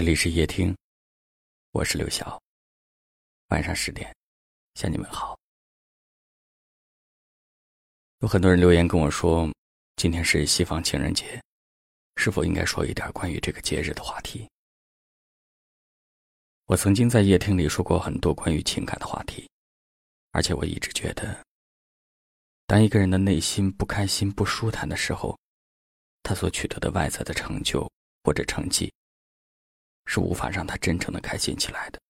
这里是夜听，我是刘晓。晚上十点，向你们好。有很多人留言跟我说，今天是西方情人节，是否应该说一点关于这个节日的话题？我曾经在夜听里说过很多关于情感的话题，而且我一直觉得，当一个人的内心不开心、不舒坦的时候，他所取得的外在的成就或者成绩。是无法让他真正的开心起来的。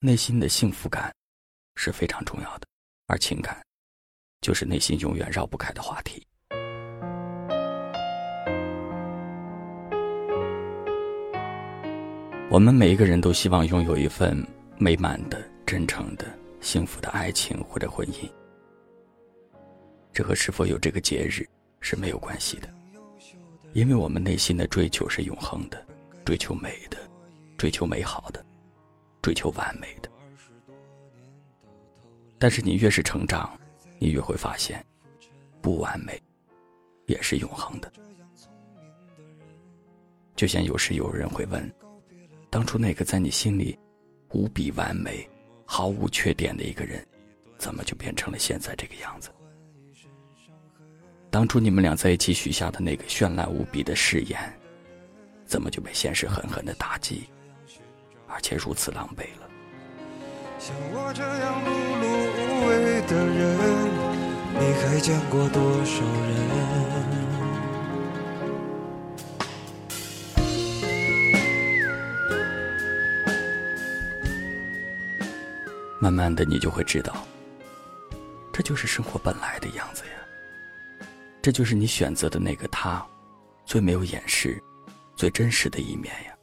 内心的幸福感是非常重要的，而情感就是内心永远绕不开的话题。我们每一个人都希望拥有一份美满的、真诚的、幸福的爱情或者婚姻，这和是否有这个节日是没有关系的，因为我们内心的追求是永恒的。追求美的，追求美好的，追求完美的。但是你越是成长，你越会发现，不完美也是永恒的。就像有时有人会问，当初那个在你心里无比完美、毫无缺点的一个人，怎么就变成了现在这个样子？当初你们俩在一起许下的那个绚烂无比的誓言。怎么就被现实狠狠的打击，而且如此狼狈了？像我这样碌碌无为的人，你还见过多少人？慢慢的，你就会知道，这就是生活本来的样子呀。这就是你选择的那个他，最没有掩饰。最真实的一面呀！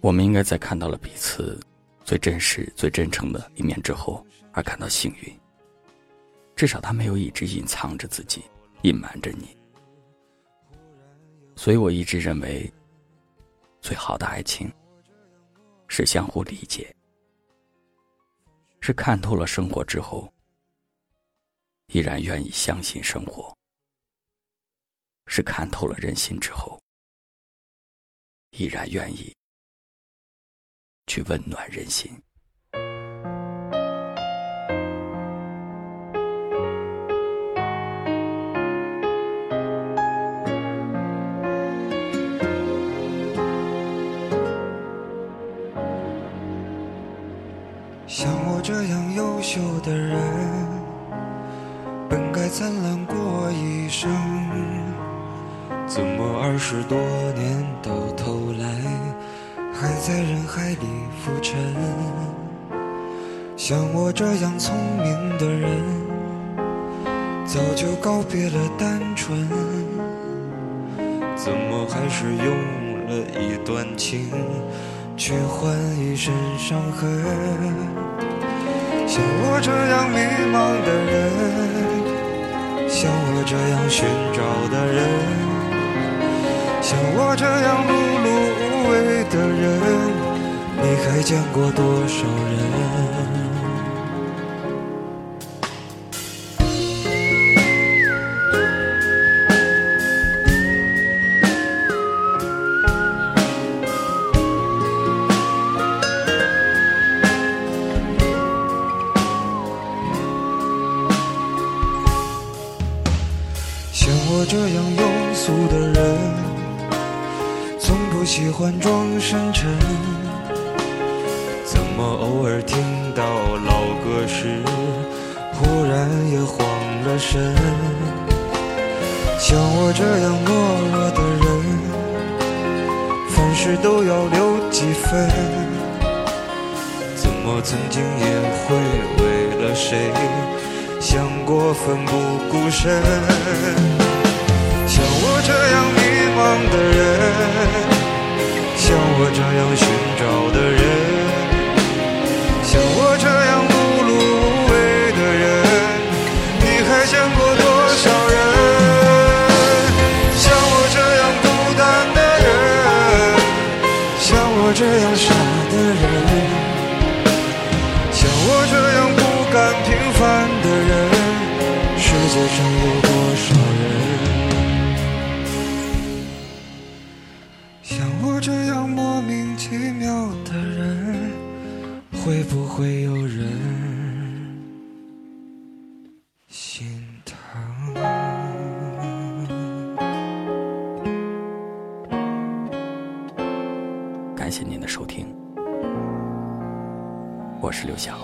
我们应该在看到了彼此最真实、最真诚的一面之后，而感到幸运。至少他没有一直隐藏着自己，隐瞒着你。所以我一直认为，最好的爱情是相互理解，是看透了生活之后，依然愿意相信生活。是看透了人心之后，依然愿意去温暖人心。像我这样优秀的人，本该灿烂过一生。怎么二十多年到头来还在人海里浮沉？像我这样聪明的人，早就告别了单纯。怎么还是用了一段情，去换一身伤痕？像我这样迷茫的人，像我这样寻找的人。像我这样碌碌无为的人，你还见过多少人？像我这样庸俗的人。喜欢装深沉，怎么偶尔听到老歌时，忽然也慌了神？像我这样懦弱的人，凡事都要留几分，怎么曾经也会为了谁想过奋不顾身？像我这样迷茫的人。像我这样寻找的人，像我这样碌碌无为的人，你还见过多少人？像我这样孤单的人，像我这样傻的人，像我这样不甘平凡的人，世界上有多少谢您的收听，我是刘翔。